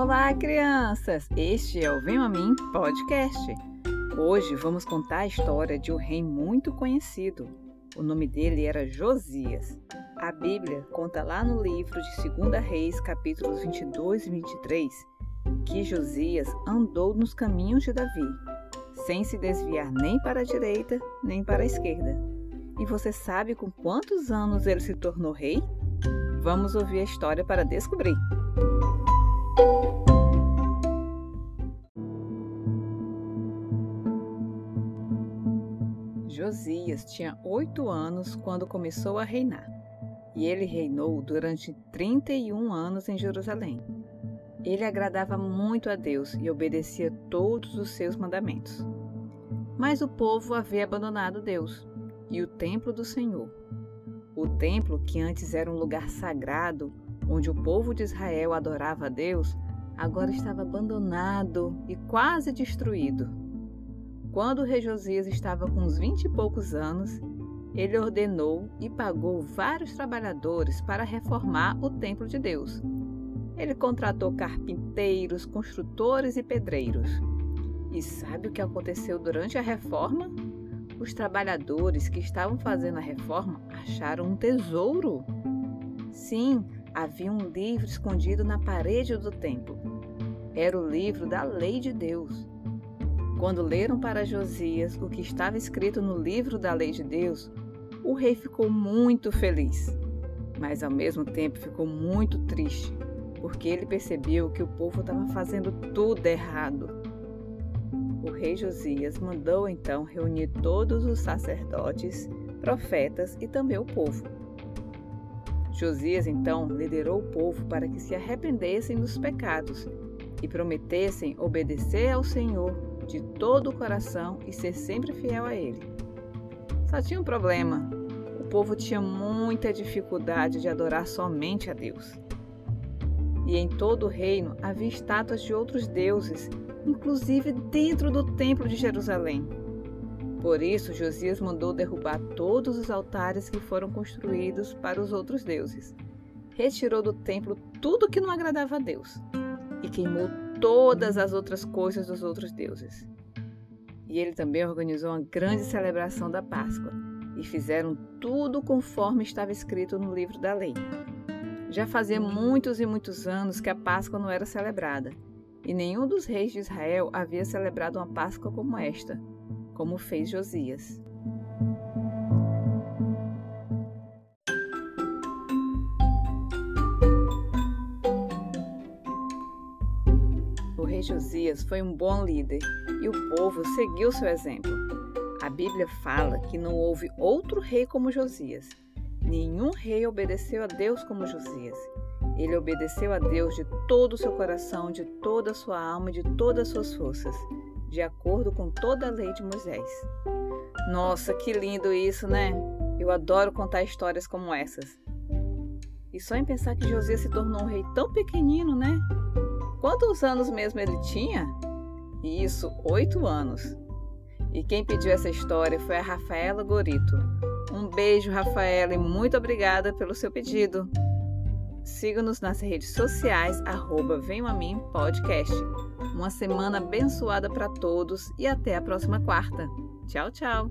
Olá, crianças! Este é o Venho a Mim Podcast. Hoje vamos contar a história de um rei muito conhecido. O nome dele era Josias. A Bíblia conta lá no livro de 2 Reis, capítulos 22 e 23, que Josias andou nos caminhos de Davi, sem se desviar nem para a direita nem para a esquerda. E você sabe com quantos anos ele se tornou rei? Vamos ouvir a história para descobrir. Josias tinha oito anos quando começou a reinar, e ele reinou durante 31 anos em Jerusalém. Ele agradava muito a Deus e obedecia todos os seus mandamentos. Mas o povo havia abandonado Deus e o templo do Senhor. O templo, que antes era um lugar sagrado, onde o povo de Israel adorava a Deus, agora estava abandonado e quase destruído. Quando rei Josias estava com uns vinte e poucos anos, ele ordenou e pagou vários trabalhadores para reformar o templo de Deus. Ele contratou carpinteiros, construtores e pedreiros. E sabe o que aconteceu durante a reforma? Os trabalhadores que estavam fazendo a reforma acharam um tesouro. Sim, havia um livro escondido na parede do templo. Era o livro da lei de Deus. Quando leram para Josias o que estava escrito no livro da lei de Deus, o rei ficou muito feliz, mas ao mesmo tempo ficou muito triste, porque ele percebeu que o povo estava fazendo tudo errado. O rei Josias mandou então reunir todos os sacerdotes, profetas e também o povo. Josias então liderou o povo para que se arrependessem dos pecados e prometessem obedecer ao Senhor de todo o coração e ser sempre fiel a Ele. Só tinha um problema: o povo tinha muita dificuldade de adorar somente a Deus. E em todo o reino havia estátuas de outros deuses, inclusive dentro do templo de Jerusalém. Por isso, Josias mandou derrubar todos os altares que foram construídos para os outros deuses. Retirou do templo tudo que não agradava a Deus e queimou todas as outras coisas dos outros deuses. E ele também organizou uma grande celebração da Páscoa e fizeram tudo conforme estava escrito no livro da lei. Já fazia muitos e muitos anos que a Páscoa não era celebrada, e nenhum dos reis de Israel havia celebrado uma Páscoa como esta, como fez Josias. Rei Josias foi um bom líder e o povo seguiu seu exemplo. A Bíblia fala que não houve outro rei como Josias. Nenhum rei obedeceu a Deus como Josias. Ele obedeceu a Deus de todo o seu coração, de toda a sua alma e de todas as suas forças de acordo com toda a lei de Moisés. Nossa, que lindo isso, né? Eu adoro contar histórias como essas. E só em pensar que Josias se tornou um rei tão pequenino, né? Quantos anos mesmo ele tinha? Isso, oito anos. E quem pediu essa história foi a Rafaela Gorito. Um beijo, Rafaela, e muito obrigada pelo seu pedido. Siga-nos nas redes sociais, arroba Venho a Mim Podcast. Uma semana abençoada para todos e até a próxima quarta. Tchau, tchau!